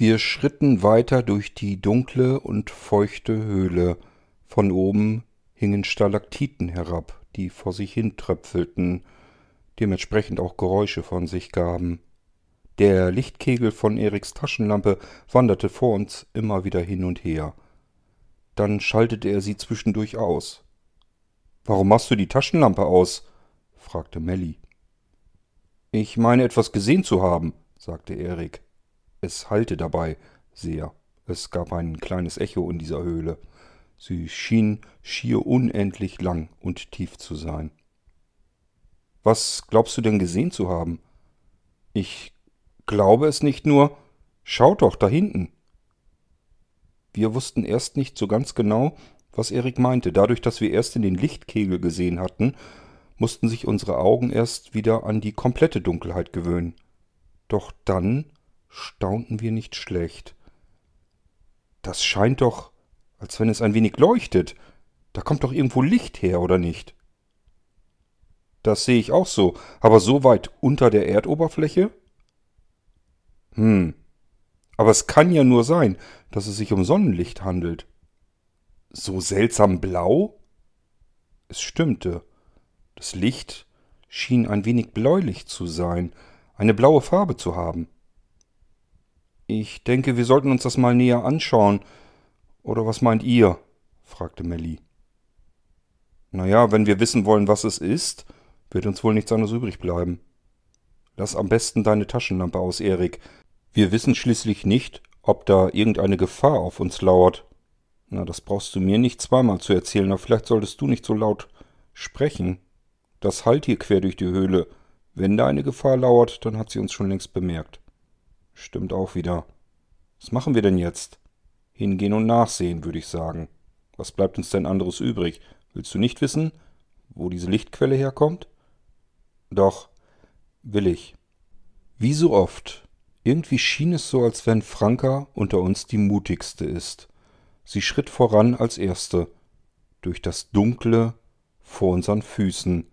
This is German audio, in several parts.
Wir schritten weiter durch die dunkle und feuchte Höhle. Von oben hingen Stalaktiten herab, die vor sich hin tröpfelten, dementsprechend auch Geräusche von sich gaben. Der Lichtkegel von Eriks Taschenlampe wanderte vor uns immer wieder hin und her. Dann schaltete er sie zwischendurch aus. Warum machst du die Taschenlampe aus? fragte Melly. Ich meine etwas gesehen zu haben, sagte Erik. Es hallte dabei sehr. Es gab ein kleines Echo in dieser Höhle. Sie schien schier unendlich lang und tief zu sein. Was glaubst du denn gesehen zu haben? Ich glaube es nicht nur. Schau doch da hinten. Wir wussten erst nicht so ganz genau, was Erik meinte. Dadurch, dass wir erst in den Lichtkegel gesehen hatten, mussten sich unsere Augen erst wieder an die komplette Dunkelheit gewöhnen. Doch dann staunten wir nicht schlecht. Das scheint doch, als wenn es ein wenig leuchtet. Da kommt doch irgendwo Licht her, oder nicht? Das sehe ich auch so, aber so weit unter der Erdoberfläche? Hm. Aber es kann ja nur sein, dass es sich um Sonnenlicht handelt. So seltsam blau? Es stimmte. Das Licht schien ein wenig bläulich zu sein, eine blaue Farbe zu haben. Ich denke, wir sollten uns das mal näher anschauen. Oder was meint ihr? fragte Melly. Naja, wenn wir wissen wollen, was es ist, wird uns wohl nichts anderes übrig bleiben. Lass am besten deine Taschenlampe aus, Erik. Wir wissen schließlich nicht, ob da irgendeine Gefahr auf uns lauert. Na, das brauchst du mir nicht zweimal zu erzählen, aber vielleicht solltest du nicht so laut sprechen. Das hallt hier quer durch die Höhle. Wenn da eine Gefahr lauert, dann hat sie uns schon längst bemerkt. Stimmt auch wieder. Was machen wir denn jetzt? Hingehen und nachsehen, würde ich sagen. Was bleibt uns denn anderes übrig? Willst du nicht wissen, wo diese Lichtquelle herkommt? Doch, will ich. Wie so oft. Irgendwie schien es so, als wenn Franka unter uns die mutigste ist. Sie schritt voran als erste, durch das Dunkle vor unseren Füßen,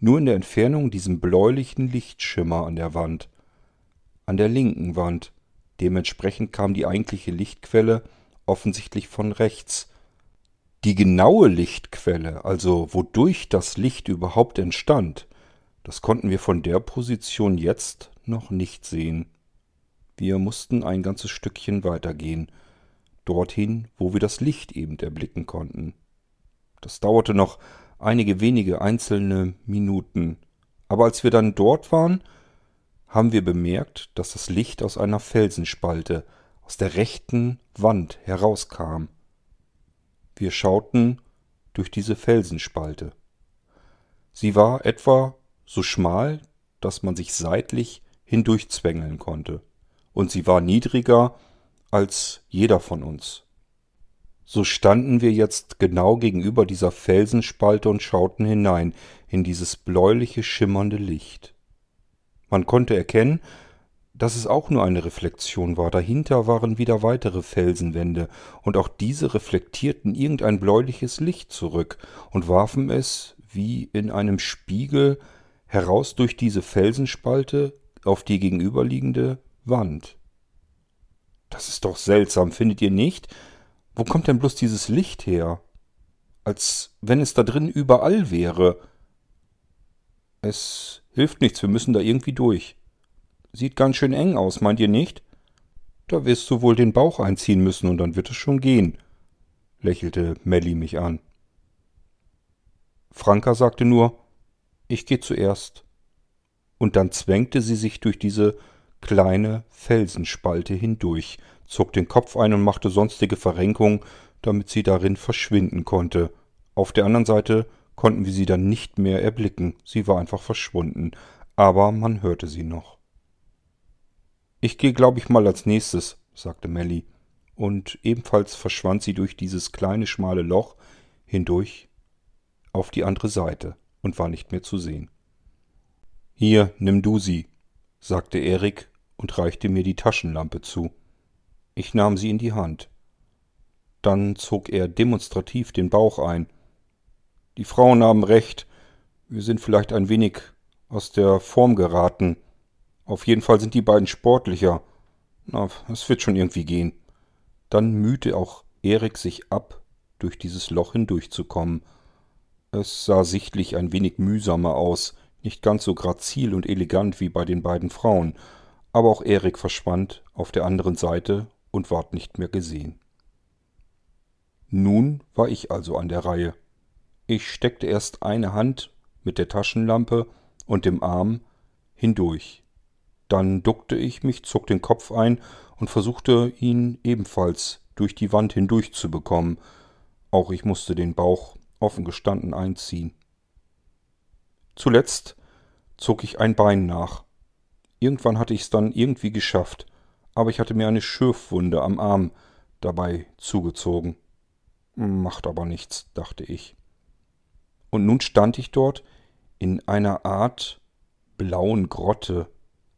nur in der Entfernung diesem bläulichen Lichtschimmer an der Wand an der linken Wand. Dementsprechend kam die eigentliche Lichtquelle offensichtlich von rechts. Die genaue Lichtquelle, also wodurch das Licht überhaupt entstand, das konnten wir von der Position jetzt noch nicht sehen. Wir mussten ein ganzes Stückchen weitergehen, dorthin, wo wir das Licht eben erblicken konnten. Das dauerte noch einige wenige einzelne Minuten, aber als wir dann dort waren, haben wir bemerkt, dass das Licht aus einer Felsenspalte aus der rechten Wand herauskam. Wir schauten durch diese Felsenspalte. Sie war etwa so schmal, dass man sich seitlich hindurchzwängeln konnte, und sie war niedriger als jeder von uns. So standen wir jetzt genau gegenüber dieser Felsenspalte und schauten hinein in dieses bläuliche schimmernde Licht. Man konnte erkennen, dass es auch nur eine Reflexion war. Dahinter waren wieder weitere Felsenwände, und auch diese reflektierten irgendein bläuliches Licht zurück und warfen es wie in einem Spiegel heraus durch diese Felsenspalte auf die gegenüberliegende Wand. Das ist doch seltsam, findet ihr nicht? Wo kommt denn bloß dieses Licht her? Als wenn es da drin überall wäre. Es Hilft nichts, wir müssen da irgendwie durch. Sieht ganz schön eng aus, meint ihr nicht? Da wirst du wohl den Bauch einziehen müssen und dann wird es schon gehen, lächelte Melly mich an. Franka sagte nur, ich geh zuerst. Und dann zwängte sie sich durch diese kleine Felsenspalte hindurch, zog den Kopf ein und machte sonstige Verrenkungen, damit sie darin verschwinden konnte. Auf der anderen Seite konnten wir sie dann nicht mehr erblicken, sie war einfach verschwunden, aber man hörte sie noch. Ich gehe, glaube ich, mal als nächstes, sagte Melly, und ebenfalls verschwand sie durch dieses kleine schmale Loch hindurch auf die andere Seite und war nicht mehr zu sehen. Hier, nimm du sie, sagte Erik und reichte mir die Taschenlampe zu. Ich nahm sie in die Hand. Dann zog er demonstrativ den Bauch ein, die Frauen haben recht. Wir sind vielleicht ein wenig aus der Form geraten. Auf jeden Fall sind die beiden sportlicher. Na, es wird schon irgendwie gehen. Dann mühte auch Erik sich ab, durch dieses Loch hindurchzukommen. Es sah sichtlich ein wenig mühsamer aus, nicht ganz so grazil und elegant wie bei den beiden Frauen, aber auch Erik verschwand auf der anderen Seite und ward nicht mehr gesehen. Nun war ich also an der Reihe. Ich steckte erst eine Hand mit der Taschenlampe und dem Arm hindurch. Dann duckte ich mich, zog den Kopf ein und versuchte ihn ebenfalls durch die Wand hindurch zu bekommen. Auch ich musste den Bauch offen gestanden einziehen. Zuletzt zog ich ein Bein nach. Irgendwann hatte ich es dann irgendwie geschafft, aber ich hatte mir eine Schürfwunde am Arm dabei zugezogen. Macht aber nichts, dachte ich. Und nun stand ich dort in einer Art blauen Grotte.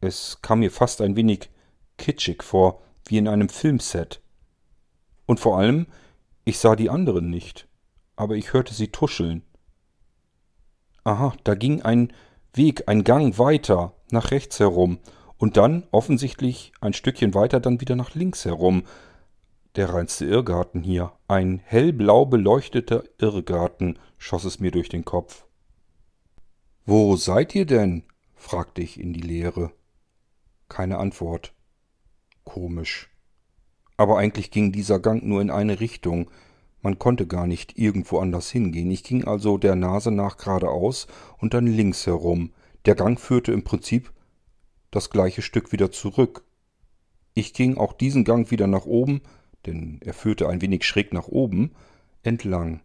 Es kam mir fast ein wenig kitschig vor, wie in einem Filmset. Und vor allem, ich sah die anderen nicht, aber ich hörte sie tuscheln. Aha, da ging ein Weg, ein Gang weiter, nach rechts herum, und dann offensichtlich ein Stückchen weiter dann wieder nach links herum. Der reinste Irrgarten hier, ein hellblau beleuchteter Irrgarten, schoss es mir durch den Kopf. Wo seid ihr denn? fragte ich in die Leere. Keine Antwort. Komisch. Aber eigentlich ging dieser Gang nur in eine Richtung. Man konnte gar nicht irgendwo anders hingehen. Ich ging also der Nase nach geradeaus und dann links herum. Der Gang führte im Prinzip das gleiche Stück wieder zurück. Ich ging auch diesen Gang wieder nach oben, denn er führte ein wenig schräg nach oben, entlang.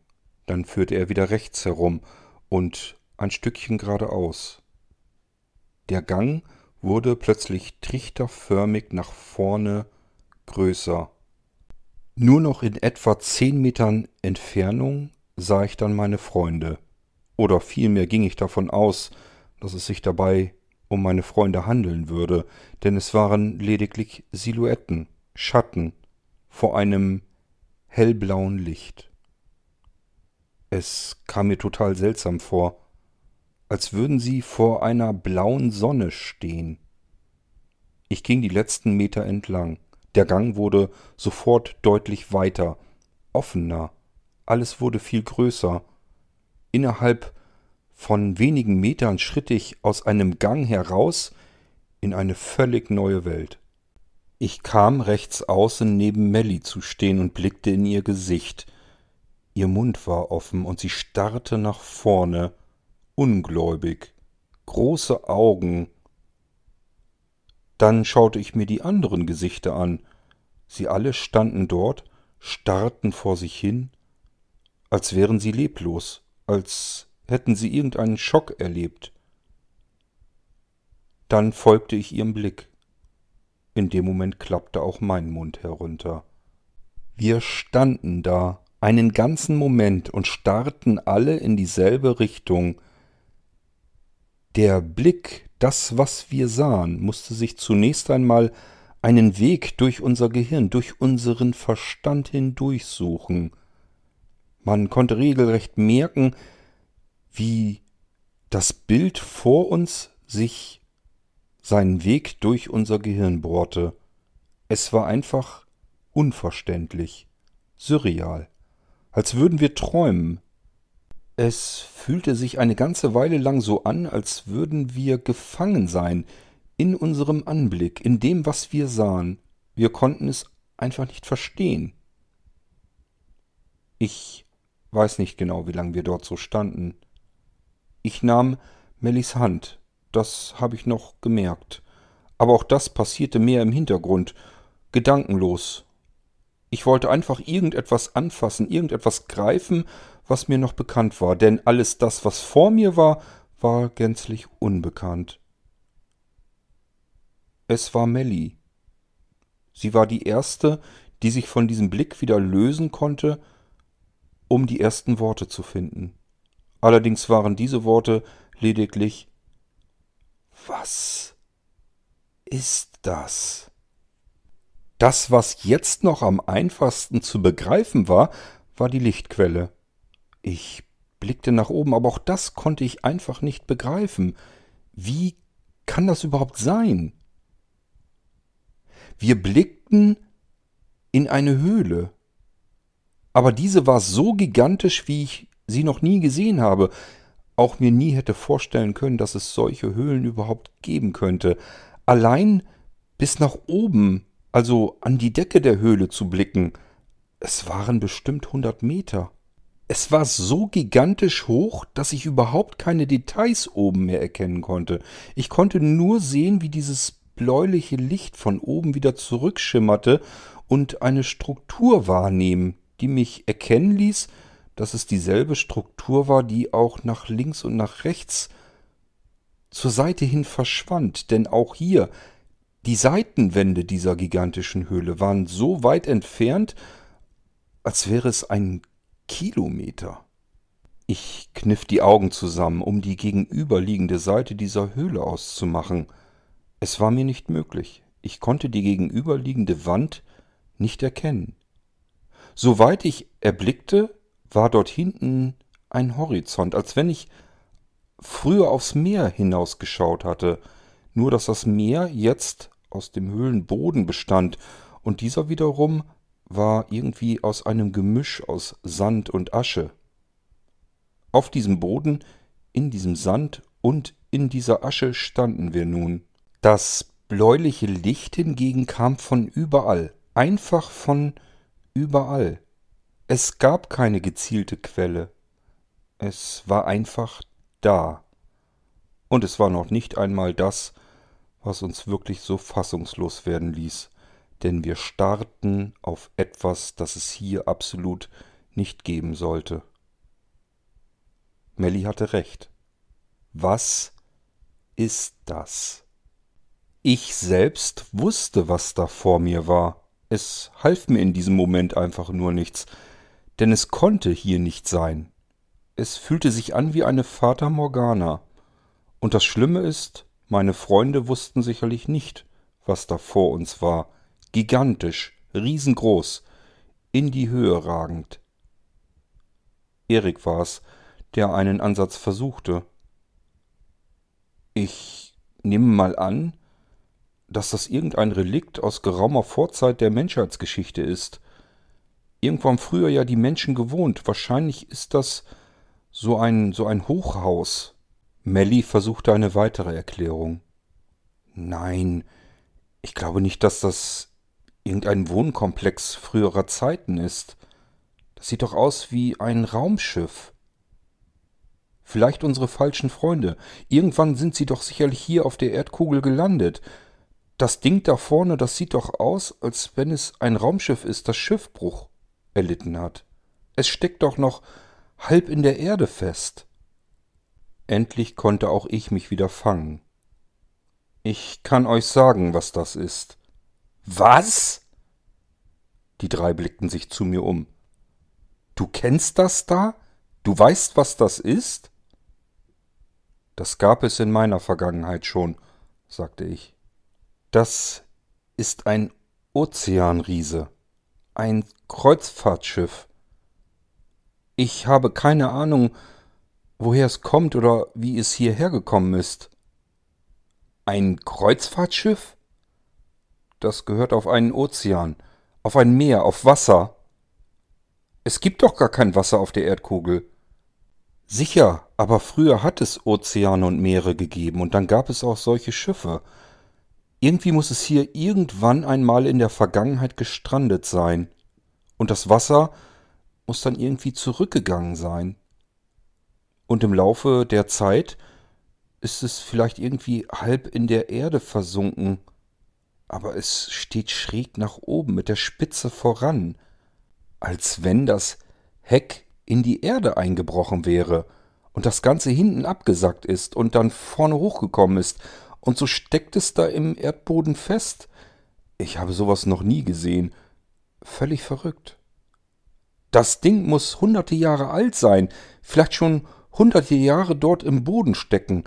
Dann führte er wieder rechts herum und ein Stückchen geradeaus. Der Gang wurde plötzlich trichterförmig nach vorne größer. Nur noch in etwa zehn Metern Entfernung sah ich dann meine Freunde. Oder vielmehr ging ich davon aus, dass es sich dabei um meine Freunde handeln würde, denn es waren lediglich Silhouetten, Schatten vor einem hellblauen Licht. Es kam mir total seltsam vor, als würden sie vor einer blauen Sonne stehen. Ich ging die letzten Meter entlang. Der Gang wurde sofort deutlich weiter, offener, alles wurde viel größer. Innerhalb von wenigen Metern schritt ich aus einem Gang heraus in eine völlig neue Welt. Ich kam rechts außen neben Melly zu stehen und blickte in ihr Gesicht. Ihr Mund war offen und sie starrte nach vorne, ungläubig, große Augen. Dann schaute ich mir die anderen Gesichter an. Sie alle standen dort, starrten vor sich hin, als wären sie leblos, als hätten sie irgendeinen Schock erlebt. Dann folgte ich ihrem Blick. In dem Moment klappte auch mein Mund herunter. Wir standen da einen ganzen Moment und starrten alle in dieselbe Richtung, der Blick, das, was wir sahen, musste sich zunächst einmal einen Weg durch unser Gehirn, durch unseren Verstand hindurchsuchen. Man konnte regelrecht merken, wie das Bild vor uns sich seinen Weg durch unser Gehirn bohrte. Es war einfach unverständlich, surreal, als würden wir träumen, es fühlte sich eine ganze Weile lang so an, als würden wir gefangen sein in unserem Anblick, in dem, was wir sahen. Wir konnten es einfach nicht verstehen. Ich weiß nicht genau, wie lange wir dort so standen. Ich nahm Mellis Hand, das habe ich noch gemerkt. Aber auch das passierte mehr im Hintergrund, gedankenlos. Ich wollte einfach irgendetwas anfassen, irgendetwas greifen, was mir noch bekannt war, denn alles das, was vor mir war, war gänzlich unbekannt. Es war Melly. Sie war die erste, die sich von diesem Blick wieder lösen konnte, um die ersten Worte zu finden. Allerdings waren diese Worte lediglich Was ist das? Das, was jetzt noch am einfachsten zu begreifen war, war die Lichtquelle. Ich blickte nach oben, aber auch das konnte ich einfach nicht begreifen. Wie kann das überhaupt sein? Wir blickten in eine Höhle. Aber diese war so gigantisch, wie ich sie noch nie gesehen habe, auch mir nie hätte vorstellen können, dass es solche Höhlen überhaupt geben könnte. Allein bis nach oben, also an die Decke der Höhle zu blicken, es waren bestimmt hundert Meter. Es war so gigantisch hoch, dass ich überhaupt keine Details oben mehr erkennen konnte. Ich konnte nur sehen, wie dieses bläuliche Licht von oben wieder zurückschimmerte und eine Struktur wahrnehmen, die mich erkennen ließ, dass es dieselbe Struktur war, die auch nach links und nach rechts zur Seite hin verschwand. Denn auch hier, die Seitenwände dieser gigantischen Höhle waren so weit entfernt, als wäre es ein Kilometer. Ich kniff die Augen zusammen, um die gegenüberliegende Seite dieser Höhle auszumachen. Es war mir nicht möglich. Ich konnte die gegenüberliegende Wand nicht erkennen. Soweit ich erblickte, war dort hinten ein Horizont, als wenn ich früher aufs Meer hinausgeschaut hatte, nur dass das Meer jetzt aus dem Höhlenboden bestand, und dieser wiederum war irgendwie aus einem Gemisch aus Sand und Asche. Auf diesem Boden, in diesem Sand und in dieser Asche standen wir nun. Das bläuliche Licht hingegen kam von überall, einfach von überall. Es gab keine gezielte Quelle. Es war einfach da. Und es war noch nicht einmal das, was uns wirklich so fassungslos werden ließ, denn wir starrten auf etwas, das es hier absolut nicht geben sollte. Melly hatte recht. Was ist das? Ich selbst wusste, was da vor mir war. Es half mir in diesem Moment einfach nur nichts, denn es konnte hier nicht sein. Es fühlte sich an wie eine Fata Morgana. Und das Schlimme ist, meine Freunde wussten sicherlich nicht, was da vor uns war. Gigantisch, riesengroß, in die Höhe ragend. Erik war's, der einen Ansatz versuchte. Ich nehme mal an, dass das irgendein Relikt aus geraumer Vorzeit der Menschheitsgeschichte ist, irgendwo haben früher ja die Menschen gewohnt. Wahrscheinlich ist das so ein, so ein Hochhaus. Melly versuchte eine weitere Erklärung. Nein, ich glaube nicht, dass das irgendein Wohnkomplex früherer Zeiten ist. Das sieht doch aus wie ein Raumschiff. Vielleicht unsere falschen Freunde. Irgendwann sind sie doch sicherlich hier auf der Erdkugel gelandet. Das Ding da vorne, das sieht doch aus, als wenn es ein Raumschiff ist, das Schiffbruch erlitten hat. Es steckt doch noch halb in der Erde fest. Endlich konnte auch ich mich wieder fangen. Ich kann euch sagen, was das ist. Was? Die drei blickten sich zu mir um. Du kennst das da? Du weißt, was das ist? Das gab es in meiner Vergangenheit schon, sagte ich. Das ist ein Ozeanriese ein Kreuzfahrtschiff. Ich habe keine Ahnung, woher es kommt oder wie es hierher gekommen ist. Ein Kreuzfahrtschiff? Das gehört auf einen Ozean, auf ein Meer, auf Wasser. Es gibt doch gar kein Wasser auf der Erdkugel. Sicher, aber früher hat es Ozeane und Meere gegeben und dann gab es auch solche Schiffe. Irgendwie muss es hier irgendwann einmal in der Vergangenheit gestrandet sein. Und das Wasser muss dann irgendwie zurückgegangen sein. Und im Laufe der Zeit ist es vielleicht irgendwie halb in der Erde versunken. Aber es steht schräg nach oben mit der Spitze voran, als wenn das Heck in die Erde eingebrochen wäre und das Ganze hinten abgesackt ist und dann vorne hochgekommen ist und so steckt es da im Erdboden fest. Ich habe sowas noch nie gesehen. Völlig verrückt. Das Ding muss hunderte Jahre alt sein, vielleicht schon hunderte Jahre dort im Boden stecken,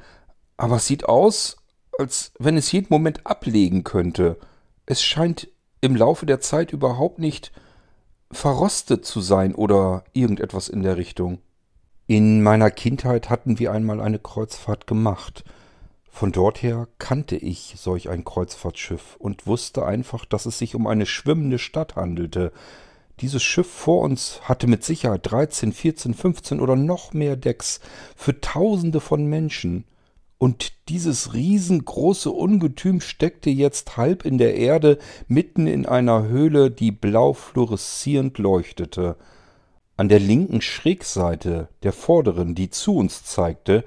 aber es sieht aus, als wenn es jeden Moment ablegen könnte. Es scheint im Laufe der Zeit überhaupt nicht verrostet zu sein oder irgendetwas in der Richtung. In meiner Kindheit hatten wir einmal eine Kreuzfahrt gemacht Von dort her kannte ich solch ein Kreuzfahrtschiff und wusste einfach, dass es sich um eine schwimmende Stadt handelte. Dieses Schiff vor uns hatte mit Sicherheit 13, 14, 15 oder noch mehr Decks für Tausende von Menschen. Und dieses riesengroße Ungetüm steckte jetzt halb in der Erde, mitten in einer Höhle, die blau fluoreszierend leuchtete. An der linken Schrägseite der vorderen, die zu uns zeigte,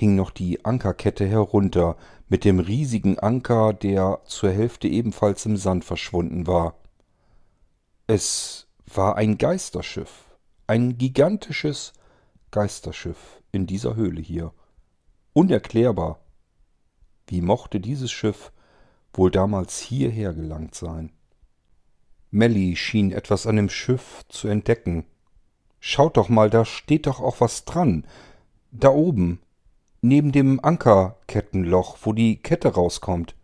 hing noch die Ankerkette herunter, mit dem riesigen Anker, der zur Hälfte ebenfalls im Sand verschwunden war. Es war ein Geisterschiff, ein gigantisches Geisterschiff in dieser Höhle hier. Unerklärbar. Wie mochte dieses Schiff wohl damals hierher gelangt sein? Melly schien etwas an dem Schiff zu entdecken. Schaut doch mal, da steht doch auch was dran. Da oben, neben dem Ankerkettenloch, wo die Kette rauskommt.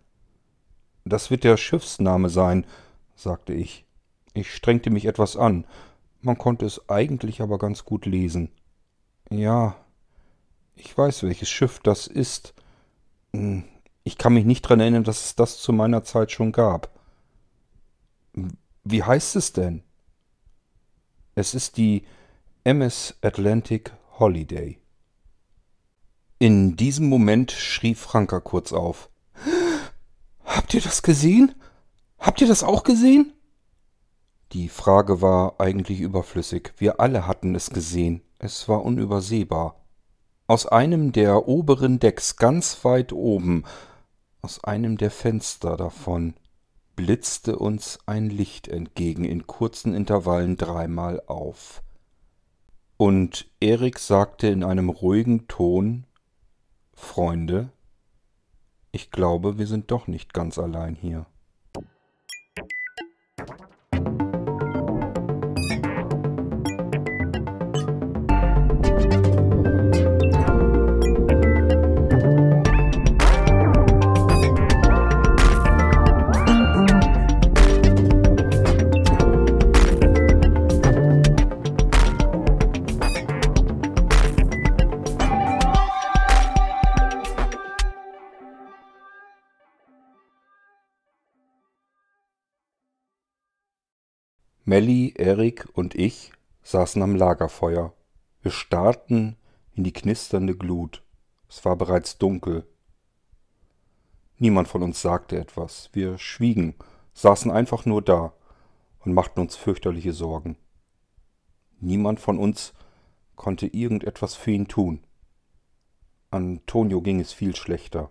Das wird der Schiffsname sein, sagte ich. Ich strengte mich etwas an. Man konnte es eigentlich aber ganz gut lesen. Ja, ich weiß, welches Schiff das ist. Hm, ich kann mich nicht daran erinnern, dass es das zu meiner Zeit schon gab. Wie heißt es denn? Es ist die MS Atlantic Holiday. In diesem Moment schrie Franka kurz auf. Habt ihr das gesehen? Habt ihr das auch gesehen? Die Frage war eigentlich überflüssig. Wir alle hatten es gesehen. Es war unübersehbar. Aus einem der oberen Decks ganz weit oben, aus einem der Fenster davon, blitzte uns ein Licht entgegen in kurzen Intervallen dreimal auf. Und Erik sagte in einem ruhigen Ton Freunde, ich glaube, wir sind doch nicht ganz allein hier. Melly, Erik und ich saßen am Lagerfeuer. Wir starrten in die knisternde Glut. Es war bereits dunkel. Niemand von uns sagte etwas. Wir schwiegen, saßen einfach nur da und machten uns fürchterliche Sorgen. Niemand von uns konnte irgendetwas für ihn tun. Antonio ging es viel schlechter.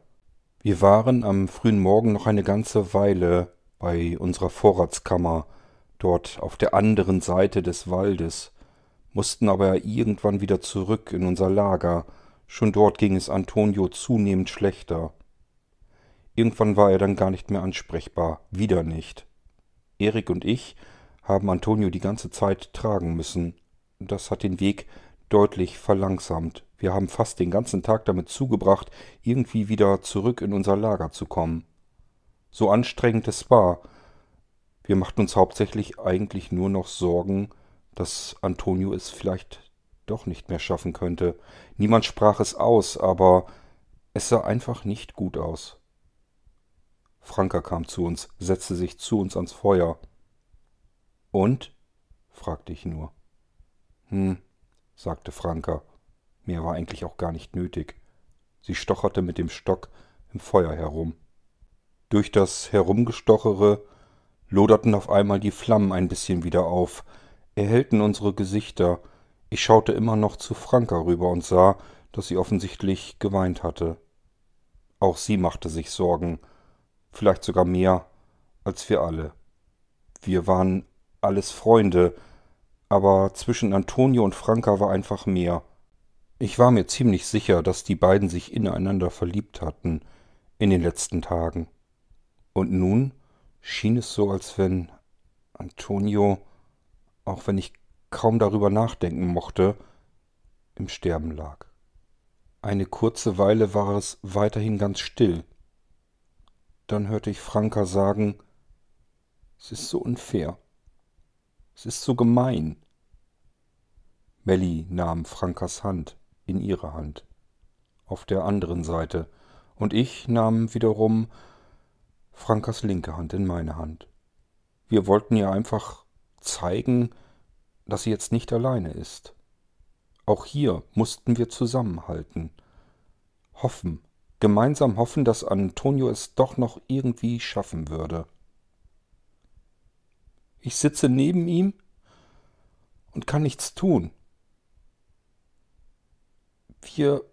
Wir waren am frühen Morgen noch eine ganze Weile bei unserer Vorratskammer, dort auf der anderen Seite des Waldes, mussten aber irgendwann wieder zurück in unser Lager, schon dort ging es Antonio zunehmend schlechter. Irgendwann war er dann gar nicht mehr ansprechbar, wieder nicht. Erik und ich haben Antonio die ganze Zeit tragen müssen. Das hat den Weg deutlich verlangsamt. Wir haben fast den ganzen Tag damit zugebracht, irgendwie wieder zurück in unser Lager zu kommen. So anstrengend es war, wir machten uns hauptsächlich eigentlich nur noch Sorgen, dass Antonio es vielleicht doch nicht mehr schaffen könnte. Niemand sprach es aus, aber es sah einfach nicht gut aus. Franka kam zu uns, setzte sich zu uns ans Feuer. Und? fragte ich nur. Hm, sagte Franka. Mehr war eigentlich auch gar nicht nötig. Sie stocherte mit dem Stock im Feuer herum. Durch das Herumgestochere loderten auf einmal die Flammen ein bisschen wieder auf, erhellten unsere Gesichter. Ich schaute immer noch zu Franka rüber und sah, dass sie offensichtlich geweint hatte. Auch sie machte sich Sorgen, vielleicht sogar mehr als wir alle. Wir waren alles Freunde, aber zwischen Antonio und Franka war einfach mehr. Ich war mir ziemlich sicher, dass die beiden sich ineinander verliebt hatten in den letzten Tagen. Und nun schien es so, als wenn Antonio, auch wenn ich kaum darüber nachdenken mochte, im Sterben lag. Eine kurze Weile war es weiterhin ganz still. Dann hörte ich Franka sagen, es ist so unfair. Es ist so gemein. Melly nahm Frankas Hand in ihre Hand. Auf der anderen Seite, und ich nahm wiederum Frankas linke Hand in meine Hand. Wir wollten ihr einfach zeigen, dass sie jetzt nicht alleine ist. Auch hier mussten wir zusammenhalten. Hoffen, gemeinsam hoffen, dass Antonio es doch noch irgendwie schaffen würde. Ich sitze neben ihm und kann nichts tun. Wir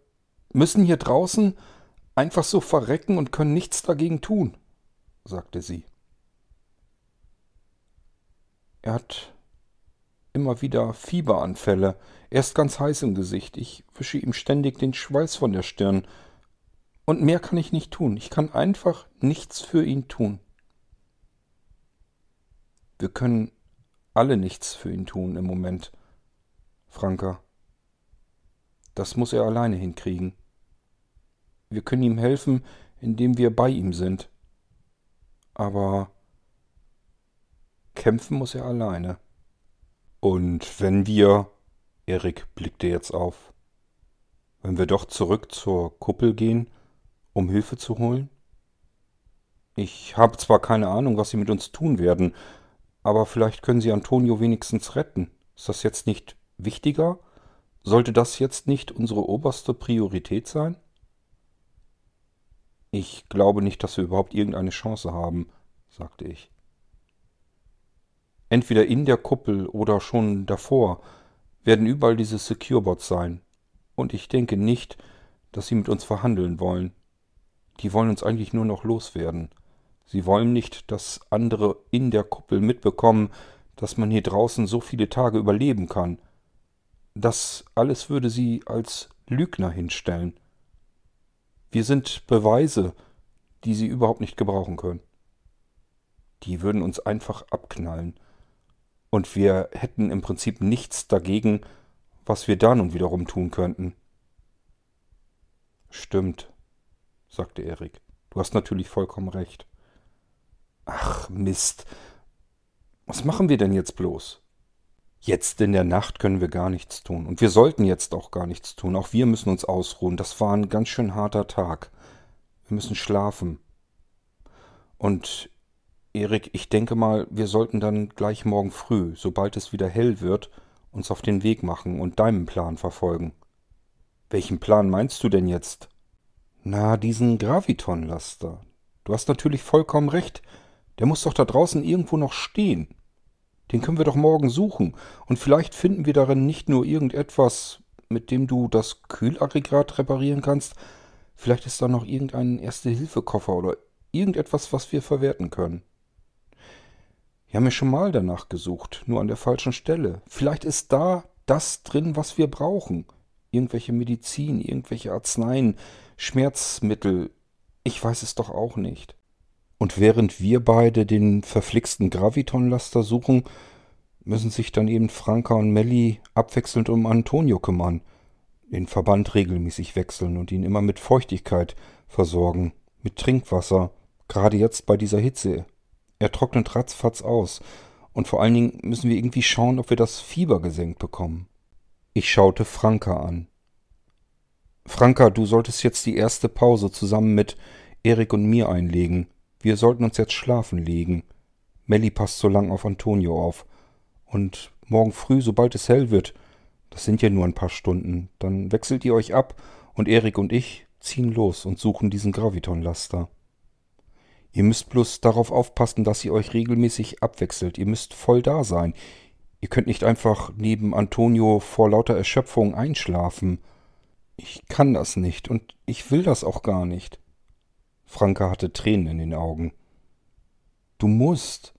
müssen hier draußen einfach so verrecken und können nichts dagegen tun, sagte sie. Er hat immer wieder Fieberanfälle. Er ist ganz heiß im Gesicht. Ich wische ihm ständig den Schweiß von der Stirn. Und mehr kann ich nicht tun. Ich kann einfach nichts für ihn tun. Wir können alle nichts für ihn tun im Moment, Franka. Das muss er alleine hinkriegen. Wir können ihm helfen, indem wir bei ihm sind. Aber kämpfen muss er alleine. Und wenn wir, Erik blickte jetzt auf, wenn wir doch zurück zur Kuppel gehen, um Hilfe zu holen? Ich habe zwar keine Ahnung, was Sie mit uns tun werden, aber vielleicht können Sie Antonio wenigstens retten. Ist das jetzt nicht wichtiger? Sollte das jetzt nicht unsere oberste Priorität sein? Ich glaube nicht, dass wir überhaupt irgendeine Chance haben, sagte ich entweder in der Kuppel oder schon davor, werden überall diese Securebots sein. Und ich denke nicht, dass sie mit uns verhandeln wollen. Die wollen uns eigentlich nur noch loswerden. Sie wollen nicht, dass andere in der Kuppel mitbekommen, dass man hier draußen so viele Tage überleben kann. Das alles würde sie als Lügner hinstellen. Wir sind Beweise, die sie überhaupt nicht gebrauchen können. Die würden uns einfach abknallen und wir hätten im Prinzip nichts dagegen, was wir da nun wiederum tun könnten. Stimmt, sagte Erik. Du hast natürlich vollkommen recht. Ach, Mist. Was machen wir denn jetzt bloß? Jetzt in der Nacht können wir gar nichts tun. Und wir sollten jetzt auch gar nichts tun. Auch wir müssen uns ausruhen. Das war ein ganz schön harter Tag. Wir müssen schlafen. Und Erik, ich denke mal, wir sollten dann gleich morgen früh, sobald es wieder hell wird, uns auf den Weg machen und deinen Plan verfolgen. Welchen Plan meinst du denn jetzt? Na, diesen Graviton-Laster. Du hast natürlich vollkommen recht. Der muss doch da draußen irgendwo noch stehen. Den können wir doch morgen suchen. Und vielleicht finden wir darin nicht nur irgendetwas, mit dem du das Kühlaggregat reparieren kannst. Vielleicht ist da noch irgendein Erste-Hilfe-Koffer oder irgendetwas, was wir verwerten können. Wir haben ja schon mal danach gesucht, nur an der falschen Stelle. Vielleicht ist da das drin, was wir brauchen. Irgendwelche Medizin, irgendwelche Arzneien, Schmerzmittel. Ich weiß es doch auch nicht. Und während wir beide den verflixten Graviton-Laster suchen, müssen sich dann eben Franka und Melli abwechselnd um Antonio kümmern, den Verband regelmäßig wechseln und ihn immer mit Feuchtigkeit versorgen, mit Trinkwasser, gerade jetzt bei dieser Hitze. Er trocknet ratzfatz aus. Und vor allen Dingen müssen wir irgendwie schauen, ob wir das Fieber gesenkt bekommen. Ich schaute Franka an. Franka, du solltest jetzt die erste Pause zusammen mit Erik und mir einlegen. Wir sollten uns jetzt schlafen legen. Melli passt so lang auf Antonio auf. Und morgen früh, sobald es hell wird, das sind ja nur ein paar Stunden, dann wechselt ihr euch ab und Erik und ich ziehen los und suchen diesen Graviton-Laster. Ihr müsst bloß darauf aufpassen, dass ihr euch regelmäßig abwechselt. Ihr müsst voll da sein. Ihr könnt nicht einfach neben Antonio vor lauter Erschöpfung einschlafen. Ich kann das nicht und ich will das auch gar nicht. Franka hatte Tränen in den Augen. Du musst.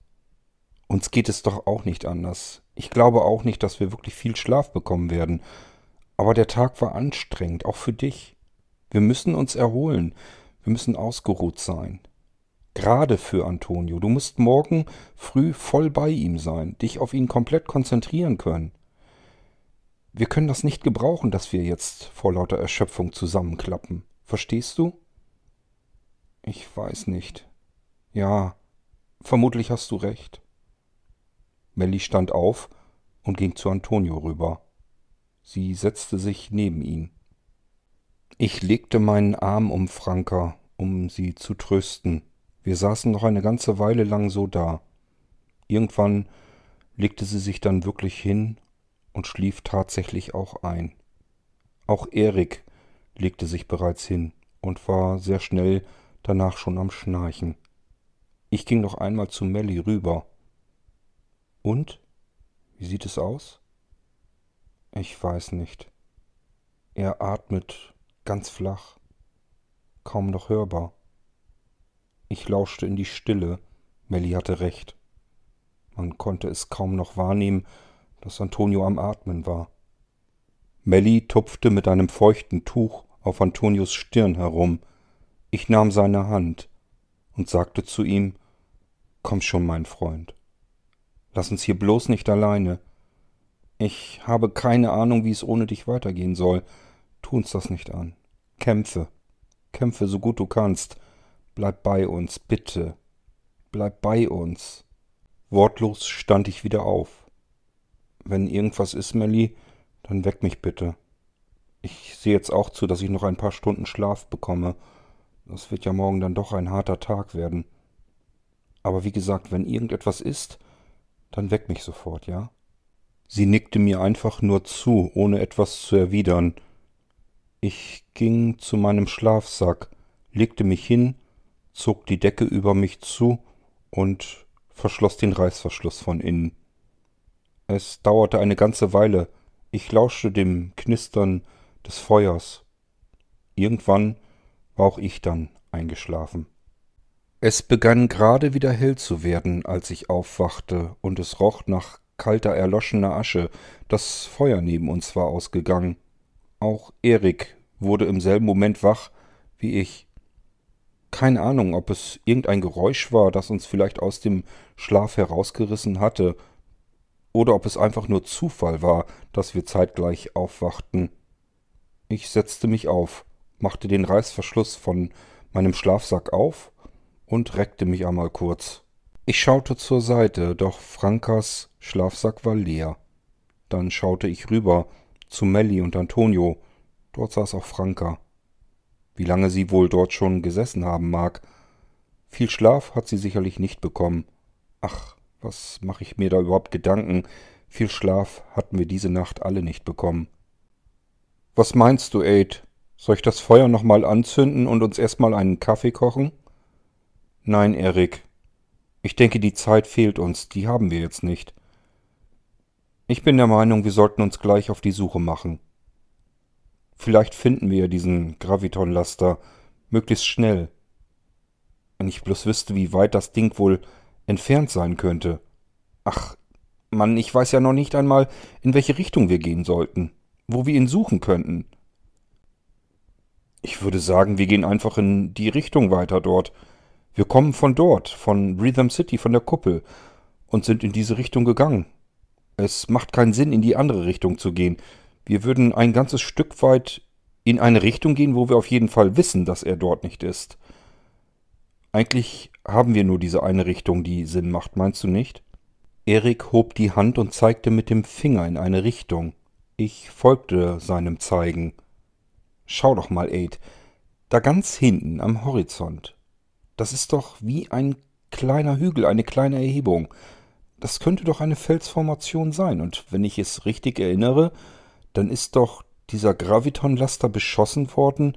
Uns geht es doch auch nicht anders. Ich glaube auch nicht, dass wir wirklich viel Schlaf bekommen werden. Aber der Tag war anstrengend, auch für dich. Wir müssen uns erholen. Wir müssen ausgeruht sein. Gerade für Antonio. Du musst morgen früh voll bei ihm sein, dich auf ihn komplett konzentrieren können. Wir können das nicht gebrauchen, dass wir jetzt vor lauter Erschöpfung zusammenklappen. Verstehst du? Ich weiß nicht. Ja, vermutlich hast du recht. Melly stand auf und ging zu Antonio rüber. Sie setzte sich neben ihn. Ich legte meinen Arm um Franka, um sie zu trösten. Wir saßen noch eine ganze Weile lang so da. Irgendwann legte sie sich dann wirklich hin und schlief tatsächlich auch ein. Auch Erik legte sich bereits hin und war sehr schnell danach schon am Schnarchen. Ich ging noch einmal zu Melly rüber. Und? Wie sieht es aus? Ich weiß nicht. Er atmet ganz flach, kaum noch hörbar. Ich lauschte in die Stille. Melly hatte recht. Man konnte es kaum noch wahrnehmen, dass Antonio am Atmen war. Melly tupfte mit einem feuchten Tuch auf Antonios Stirn herum. Ich nahm seine Hand und sagte zu ihm Komm schon, mein Freund. Lass uns hier bloß nicht alleine. Ich habe keine Ahnung, wie es ohne dich weitergehen soll. Tu uns das nicht an. Kämpfe. Kämpfe so gut du kannst. Bleib bei uns, bitte. Bleib bei uns. Wortlos stand ich wieder auf. Wenn irgendwas ist, Melly, dann weck mich bitte. Ich sehe jetzt auch zu, dass ich noch ein paar Stunden Schlaf bekomme. Das wird ja morgen dann doch ein harter Tag werden. Aber wie gesagt, wenn irgendetwas ist, dann weck mich sofort, ja? Sie nickte mir einfach nur zu, ohne etwas zu erwidern. Ich ging zu meinem Schlafsack, legte mich hin, zog die Decke über mich zu und verschloss den Reißverschluss von innen. Es dauerte eine ganze Weile. Ich lauschte dem Knistern des Feuers. Irgendwann auch ich dann eingeschlafen. Es begann gerade wieder hell zu werden, als ich aufwachte, und es roch nach kalter, erloschener Asche. Das Feuer neben uns war ausgegangen. Auch Erik wurde im selben Moment wach wie ich. Keine Ahnung, ob es irgendein Geräusch war, das uns vielleicht aus dem Schlaf herausgerissen hatte, oder ob es einfach nur Zufall war, dass wir zeitgleich aufwachten. Ich setzte mich auf, machte den Reißverschluss von meinem Schlafsack auf und reckte mich einmal kurz. Ich schaute zur Seite, doch Frankas Schlafsack war leer. Dann schaute ich rüber zu Melli und Antonio. Dort saß auch Franka. Wie lange sie wohl dort schon gesessen haben mag. Viel Schlaf hat sie sicherlich nicht bekommen. Ach, was mache ich mir da überhaupt Gedanken? Viel Schlaf hatten wir diese Nacht alle nicht bekommen. Was meinst du, Aid? Soll ich das Feuer nochmal anzünden und uns erstmal einen Kaffee kochen? Nein, Erik. Ich denke, die Zeit fehlt uns, die haben wir jetzt nicht. Ich bin der Meinung, wir sollten uns gleich auf die Suche machen. Vielleicht finden wir diesen Graviton-Laster möglichst schnell. Wenn ich bloß wüsste, wie weit das Ding wohl entfernt sein könnte. Ach, Mann, ich weiß ja noch nicht einmal, in welche Richtung wir gehen sollten, wo wir ihn suchen könnten. Ich würde sagen, wir gehen einfach in die Richtung weiter dort. Wir kommen von dort, von Rhythm City, von der Kuppel, und sind in diese Richtung gegangen. Es macht keinen Sinn, in die andere Richtung zu gehen. Wir würden ein ganzes Stück weit in eine Richtung gehen, wo wir auf jeden Fall wissen, dass er dort nicht ist. Eigentlich haben wir nur diese eine Richtung, die Sinn macht, meinst du nicht? Erik hob die Hand und zeigte mit dem Finger in eine Richtung. Ich folgte seinem Zeigen. Schau doch mal, Aid. Da ganz hinten am Horizont. Das ist doch wie ein kleiner Hügel, eine kleine Erhebung. Das könnte doch eine Felsformation sein, und wenn ich es richtig erinnere, dann ist doch dieser Graviton-Laster beschossen worden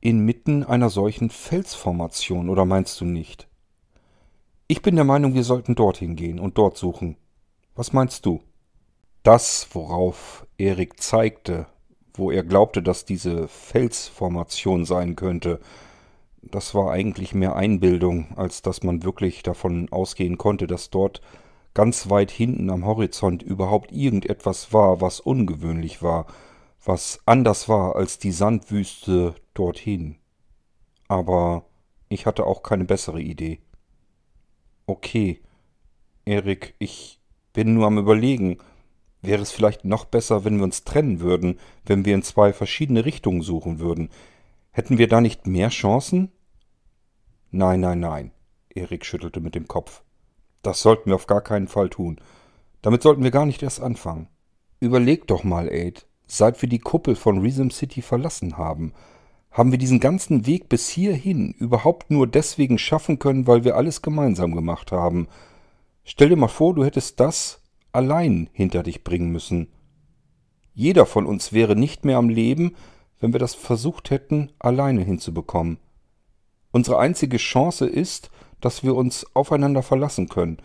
inmitten einer solchen Felsformation, oder meinst du nicht? Ich bin der Meinung, wir sollten dorthin gehen und dort suchen. Was meinst du? Das, worauf Erik zeigte, wo er glaubte, dass diese Felsformation sein könnte, das war eigentlich mehr Einbildung, als dass man wirklich davon ausgehen konnte, dass dort ganz weit hinten am Horizont überhaupt irgendetwas war, was ungewöhnlich war, was anders war als die Sandwüste dorthin. Aber ich hatte auch keine bessere Idee. Okay, Erik, ich bin nur am Überlegen. Wäre es vielleicht noch besser, wenn wir uns trennen würden, wenn wir in zwei verschiedene Richtungen suchen würden? Hätten wir da nicht mehr Chancen? Nein, nein, nein. Erik schüttelte mit dem Kopf. Das sollten wir auf gar keinen Fall tun. Damit sollten wir gar nicht erst anfangen. Überleg doch mal, Aid. Seit wir die Kuppel von Rhythm City verlassen haben, haben wir diesen ganzen Weg bis hierhin überhaupt nur deswegen schaffen können, weil wir alles gemeinsam gemacht haben. Stell dir mal vor, du hättest das allein hinter dich bringen müssen. Jeder von uns wäre nicht mehr am Leben, wenn wir das versucht hätten, alleine hinzubekommen. Unsere einzige Chance ist, dass wir uns aufeinander verlassen können.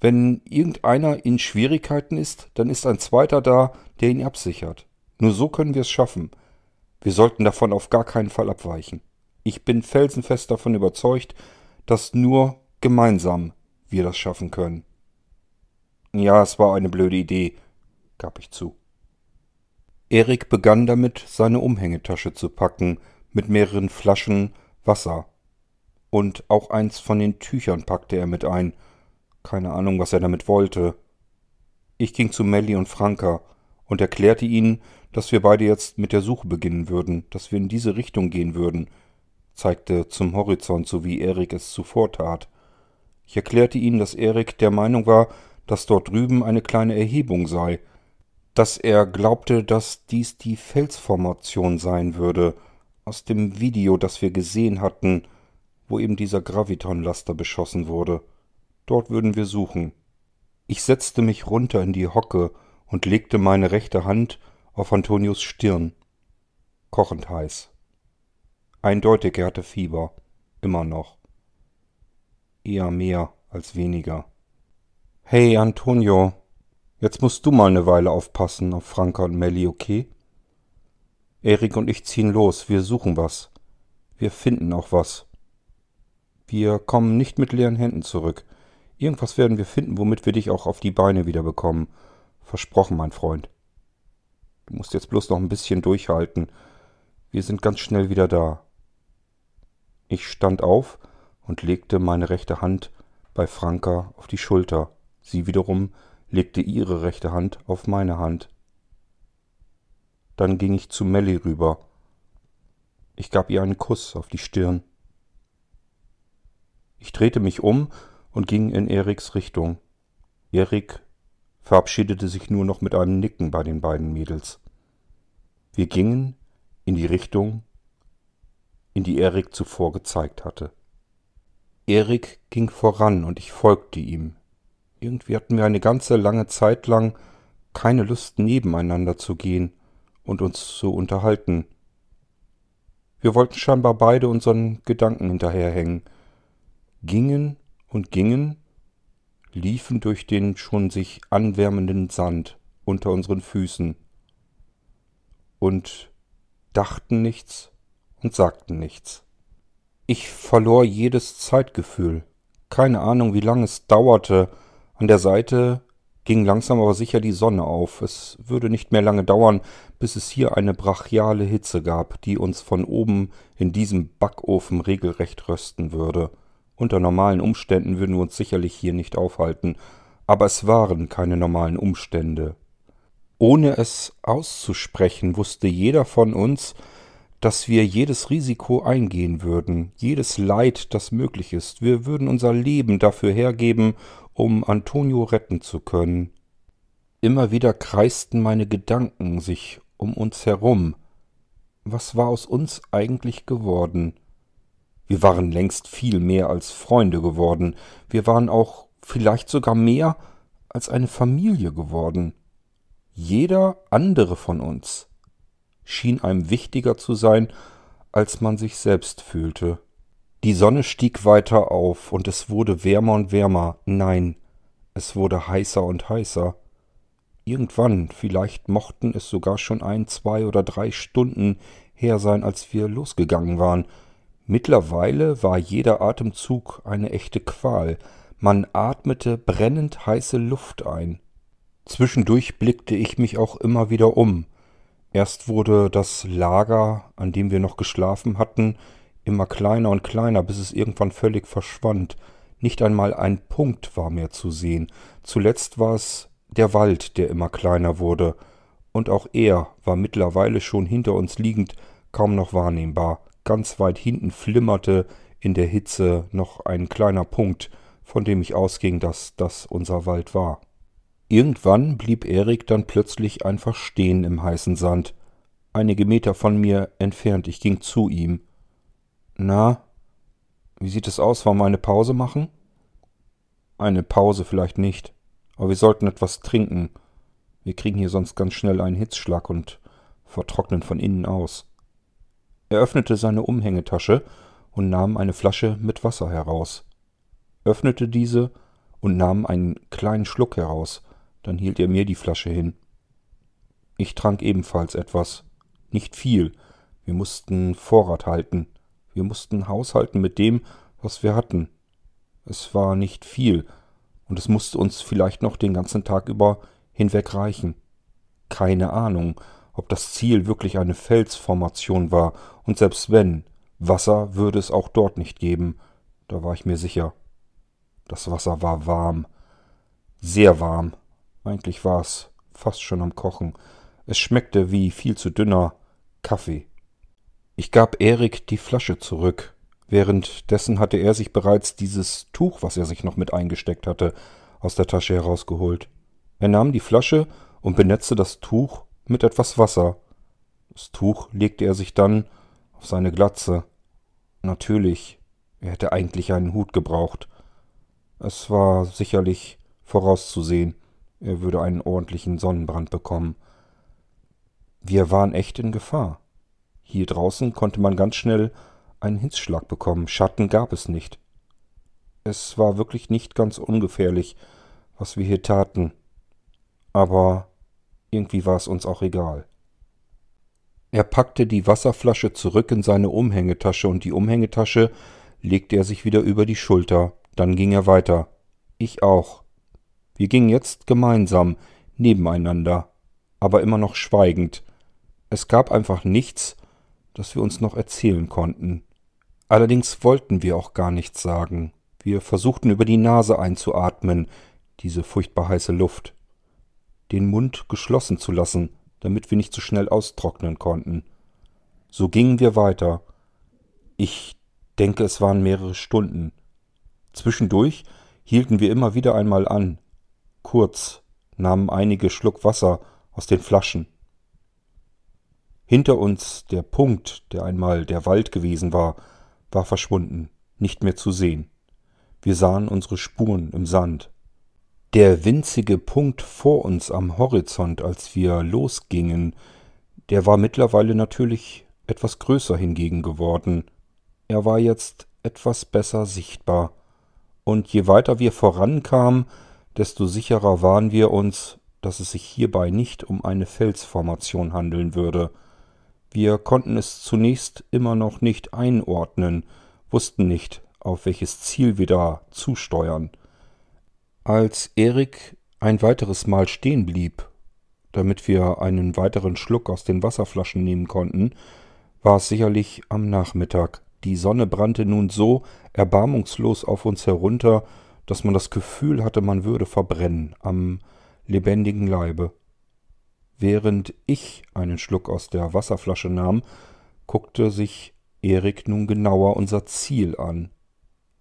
Wenn irgendeiner in Schwierigkeiten ist, dann ist ein zweiter da, der ihn absichert. Nur so können wir es schaffen. Wir sollten davon auf gar keinen Fall abweichen. Ich bin felsenfest davon überzeugt, dass nur gemeinsam wir das schaffen können. Ja, es war eine blöde Idee, gab ich zu. Erik begann damit, seine Umhängetasche zu packen, mit mehreren Flaschen Wasser. Und auch eins von den Tüchern packte er mit ein. Keine Ahnung, was er damit wollte. Ich ging zu Melly und Franka und erklärte ihnen, dass wir beide jetzt mit der Suche beginnen würden, dass wir in diese Richtung gehen würden, zeigte zum Horizont, so wie Erik es zuvor tat. Ich erklärte ihnen, dass Erik der Meinung war, dass dort drüben eine kleine Erhebung sei, dass er glaubte, dass dies die Felsformation sein würde, aus dem Video, das wir gesehen hatten, wo eben dieser Gravitonlaster beschossen wurde. Dort würden wir suchen. Ich setzte mich runter in die Hocke und legte meine rechte Hand auf Antonius Stirn. Kochend heiß. Eindeutig, er hatte Fieber. Immer noch. Eher mehr als weniger. Hey, Antonio, Jetzt musst du mal eine Weile aufpassen auf Franka und Melly, okay? Erik und ich ziehen los, wir suchen was. Wir finden auch was. Wir kommen nicht mit leeren Händen zurück. Irgendwas werden wir finden, womit wir dich auch auf die Beine wieder bekommen. Versprochen, mein Freund. Du musst jetzt bloß noch ein bisschen durchhalten. Wir sind ganz schnell wieder da. Ich stand auf und legte meine rechte Hand bei Franka auf die Schulter. Sie wiederum legte ihre rechte Hand auf meine Hand. Dann ging ich zu Melly rüber. Ich gab ihr einen Kuss auf die Stirn. Ich drehte mich um und ging in Eriks Richtung. Erik verabschiedete sich nur noch mit einem Nicken bei den beiden Mädels. Wir gingen in die Richtung, in die Erik zuvor gezeigt hatte. Erik ging voran und ich folgte ihm. Irgendwie hatten wir eine ganze lange Zeit lang keine Lust nebeneinander zu gehen und uns zu unterhalten. Wir wollten scheinbar beide unseren Gedanken hinterherhängen, gingen und gingen, liefen durch den schon sich anwärmenden Sand unter unseren Füßen und dachten nichts und sagten nichts. Ich verlor jedes Zeitgefühl. Keine Ahnung, wie lange es dauerte, an der Seite ging langsam aber sicher die Sonne auf. Es würde nicht mehr lange dauern, bis es hier eine brachiale Hitze gab, die uns von oben in diesem Backofen regelrecht rösten würde. Unter normalen Umständen würden wir uns sicherlich hier nicht aufhalten, aber es waren keine normalen Umstände. Ohne es auszusprechen, wusste jeder von uns, dass wir jedes Risiko eingehen würden, jedes Leid, das möglich ist. Wir würden unser Leben dafür hergeben, um Antonio retten zu können. Immer wieder kreisten meine Gedanken sich um uns herum. Was war aus uns eigentlich geworden? Wir waren längst viel mehr als Freunde geworden, wir waren auch vielleicht sogar mehr als eine Familie geworden. Jeder andere von uns schien einem wichtiger zu sein, als man sich selbst fühlte. Die Sonne stieg weiter auf, und es wurde wärmer und wärmer. Nein, es wurde heißer und heißer. Irgendwann, vielleicht mochten es sogar schon ein, zwei oder drei Stunden her sein, als wir losgegangen waren. Mittlerweile war jeder Atemzug eine echte Qual. Man atmete brennend heiße Luft ein. Zwischendurch blickte ich mich auch immer wieder um. Erst wurde das Lager, an dem wir noch geschlafen hatten, immer kleiner und kleiner, bis es irgendwann völlig verschwand. Nicht einmal ein Punkt war mehr zu sehen. Zuletzt war es der Wald, der immer kleiner wurde, und auch er war mittlerweile schon hinter uns liegend kaum noch wahrnehmbar. Ganz weit hinten flimmerte in der Hitze noch ein kleiner Punkt, von dem ich ausging, dass das unser Wald war. Irgendwann blieb Erik dann plötzlich einfach stehen im heißen Sand. einige Meter von mir entfernt. Ich ging zu ihm. Na, wie sieht es aus? Wollen wir eine Pause machen? Eine Pause vielleicht nicht. Aber wir sollten etwas trinken. Wir kriegen hier sonst ganz schnell einen Hitzschlag und vertrocknen von innen aus. Er öffnete seine Umhängetasche und nahm eine Flasche mit Wasser heraus, öffnete diese und nahm einen kleinen Schluck heraus, dann hielt er mir die Flasche hin. Ich trank ebenfalls etwas, nicht viel, wir mussten Vorrat halten, wir mussten haushalten mit dem, was wir hatten. Es war nicht viel, und es musste uns vielleicht noch den ganzen Tag über hinweg reichen. Keine Ahnung, ob das Ziel wirklich eine Felsformation war, und selbst wenn, Wasser würde es auch dort nicht geben, da war ich mir sicher. Das Wasser war warm, sehr warm, eigentlich war es fast schon am Kochen. Es schmeckte wie viel zu dünner Kaffee. Ich gab Erik die Flasche zurück. Währenddessen hatte er sich bereits dieses Tuch, was er sich noch mit eingesteckt hatte, aus der Tasche herausgeholt. Er nahm die Flasche und benetzte das Tuch mit etwas Wasser. Das Tuch legte er sich dann auf seine Glatze. Natürlich, er hätte eigentlich einen Hut gebraucht. Es war sicherlich vorauszusehen, er würde einen ordentlichen Sonnenbrand bekommen. Wir waren echt in Gefahr. Hier draußen konnte man ganz schnell einen Hitzschlag bekommen. Schatten gab es nicht. Es war wirklich nicht ganz ungefährlich, was wir hier taten. Aber irgendwie war es uns auch egal. Er packte die Wasserflasche zurück in seine Umhängetasche und die Umhängetasche legte er sich wieder über die Schulter. Dann ging er weiter. Ich auch. Wir gingen jetzt gemeinsam, nebeneinander, aber immer noch schweigend. Es gab einfach nichts, das wir uns noch erzählen konnten. Allerdings wollten wir auch gar nichts sagen. Wir versuchten über die Nase einzuatmen, diese furchtbar heiße Luft, den Mund geschlossen zu lassen, damit wir nicht zu so schnell austrocknen konnten. So gingen wir weiter. Ich denke, es waren mehrere Stunden. Zwischendurch hielten wir immer wieder einmal an. Kurz nahmen einige Schluck Wasser aus den Flaschen. Hinter uns der Punkt, der einmal der Wald gewesen war, war verschwunden, nicht mehr zu sehen. Wir sahen unsere Spuren im Sand. Der winzige Punkt vor uns am Horizont, als wir losgingen, der war mittlerweile natürlich etwas größer hingegen geworden. Er war jetzt etwas besser sichtbar. Und je weiter wir vorankamen, desto sicherer waren wir uns, dass es sich hierbei nicht um eine Felsformation handeln würde. Wir konnten es zunächst immer noch nicht einordnen, wussten nicht, auf welches Ziel wir da zusteuern. Als Erik ein weiteres Mal stehen blieb, damit wir einen weiteren Schluck aus den Wasserflaschen nehmen konnten, war es sicherlich am Nachmittag. Die Sonne brannte nun so erbarmungslos auf uns herunter, dass man das Gefühl hatte, man würde verbrennen am lebendigen Leibe. Während ich einen Schluck aus der Wasserflasche nahm, guckte sich Erik nun genauer unser Ziel an.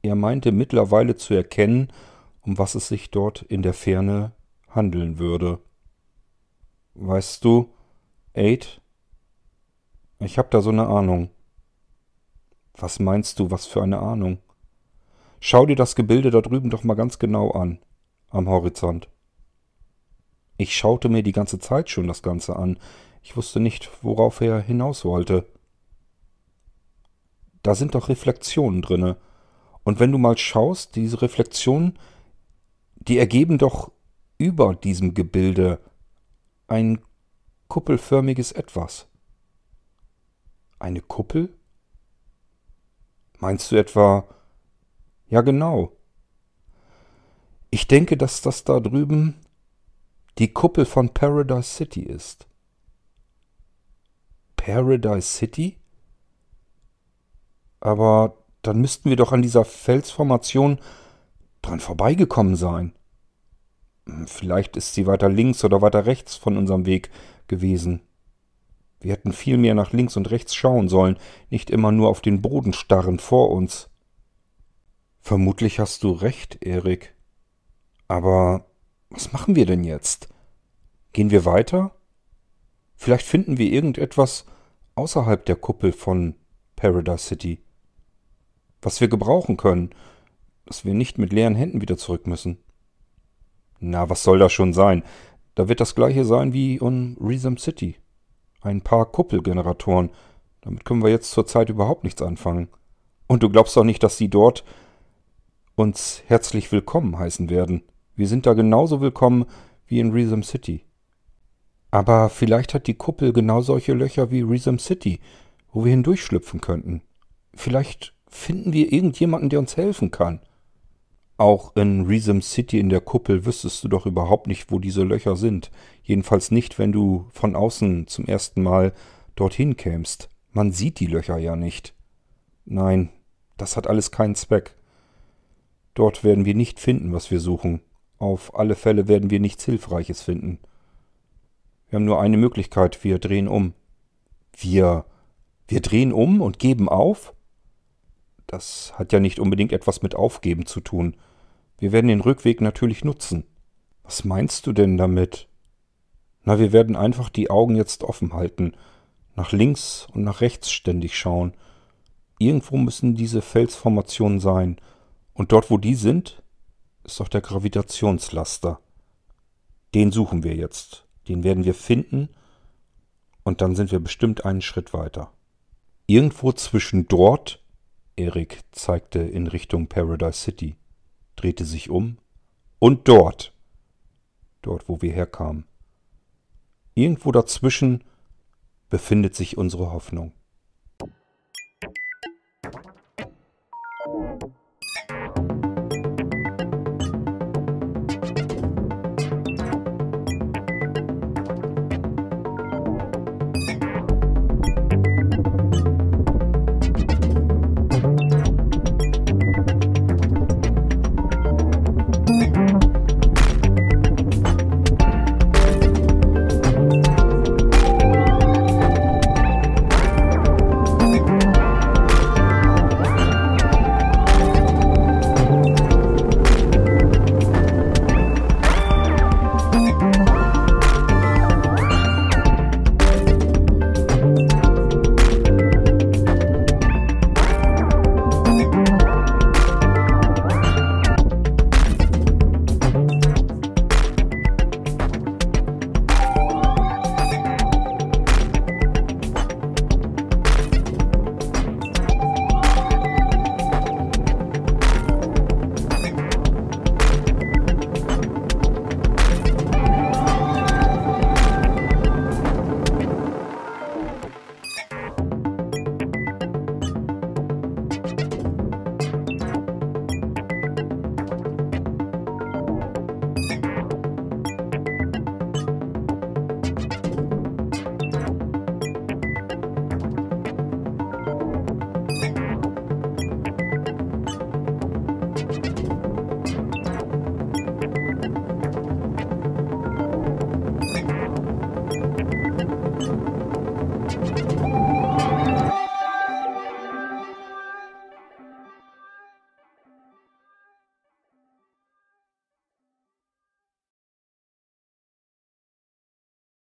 Er meinte mittlerweile zu erkennen, um was es sich dort in der Ferne handeln würde. Weißt du, Aid? Ich hab da so eine Ahnung. Was meinst du, was für eine Ahnung? Schau dir das Gebilde da drüben doch mal ganz genau an, am Horizont. Ich schaute mir die ganze Zeit schon das Ganze an. Ich wusste nicht, worauf er hinaus wollte. Da sind doch Reflexionen drinne. Und wenn du mal schaust, diese Reflexionen, die ergeben doch über diesem Gebilde ein kuppelförmiges Etwas. Eine Kuppel? Meinst du etwa ja, genau. Ich denke, dass das da drüben die Kuppel von Paradise City ist. Paradise City? Aber dann müssten wir doch an dieser Felsformation dran vorbeigekommen sein. Hm, vielleicht ist sie weiter links oder weiter rechts von unserem Weg gewesen. Wir hätten viel mehr nach links und rechts schauen sollen, nicht immer nur auf den Boden starren vor uns. Vermutlich hast du recht, Erik. Aber was machen wir denn jetzt? Gehen wir weiter? Vielleicht finden wir irgendetwas außerhalb der Kuppel von Paradise City, was wir gebrauchen können, dass wir nicht mit leeren Händen wieder zurück müssen. Na, was soll das schon sein? Da wird das gleiche sein wie in Rhythm City. Ein paar Kuppelgeneratoren. Damit können wir jetzt zurzeit überhaupt nichts anfangen. Und du glaubst doch nicht, dass sie dort uns herzlich willkommen heißen werden. Wir sind da genauso willkommen wie in Rhythm City. Aber vielleicht hat die Kuppel genau solche Löcher wie Rhythm City, wo wir hindurchschlüpfen könnten. Vielleicht finden wir irgendjemanden, der uns helfen kann. Auch in Rhythm City in der Kuppel wüsstest du doch überhaupt nicht, wo diese Löcher sind. Jedenfalls nicht, wenn du von außen zum ersten Mal dorthin kämst. Man sieht die Löcher ja nicht. Nein, das hat alles keinen Zweck. Dort werden wir nicht finden, was wir suchen. Auf alle Fälle werden wir nichts Hilfreiches finden. Wir haben nur eine Möglichkeit, wir drehen um. Wir. Wir drehen um und geben auf? Das hat ja nicht unbedingt etwas mit Aufgeben zu tun. Wir werden den Rückweg natürlich nutzen. Was meinst du denn damit? Na, wir werden einfach die Augen jetzt offen halten, nach links und nach rechts ständig schauen. Irgendwo müssen diese Felsformationen sein, und dort, wo die sind, ist doch der Gravitationslaster. Den suchen wir jetzt. Den werden wir finden, und dann sind wir bestimmt einen Schritt weiter. Irgendwo zwischen dort, Erik zeigte in Richtung Paradise City, drehte sich um und dort, dort wo wir herkamen. Irgendwo dazwischen befindet sich unsere Hoffnung.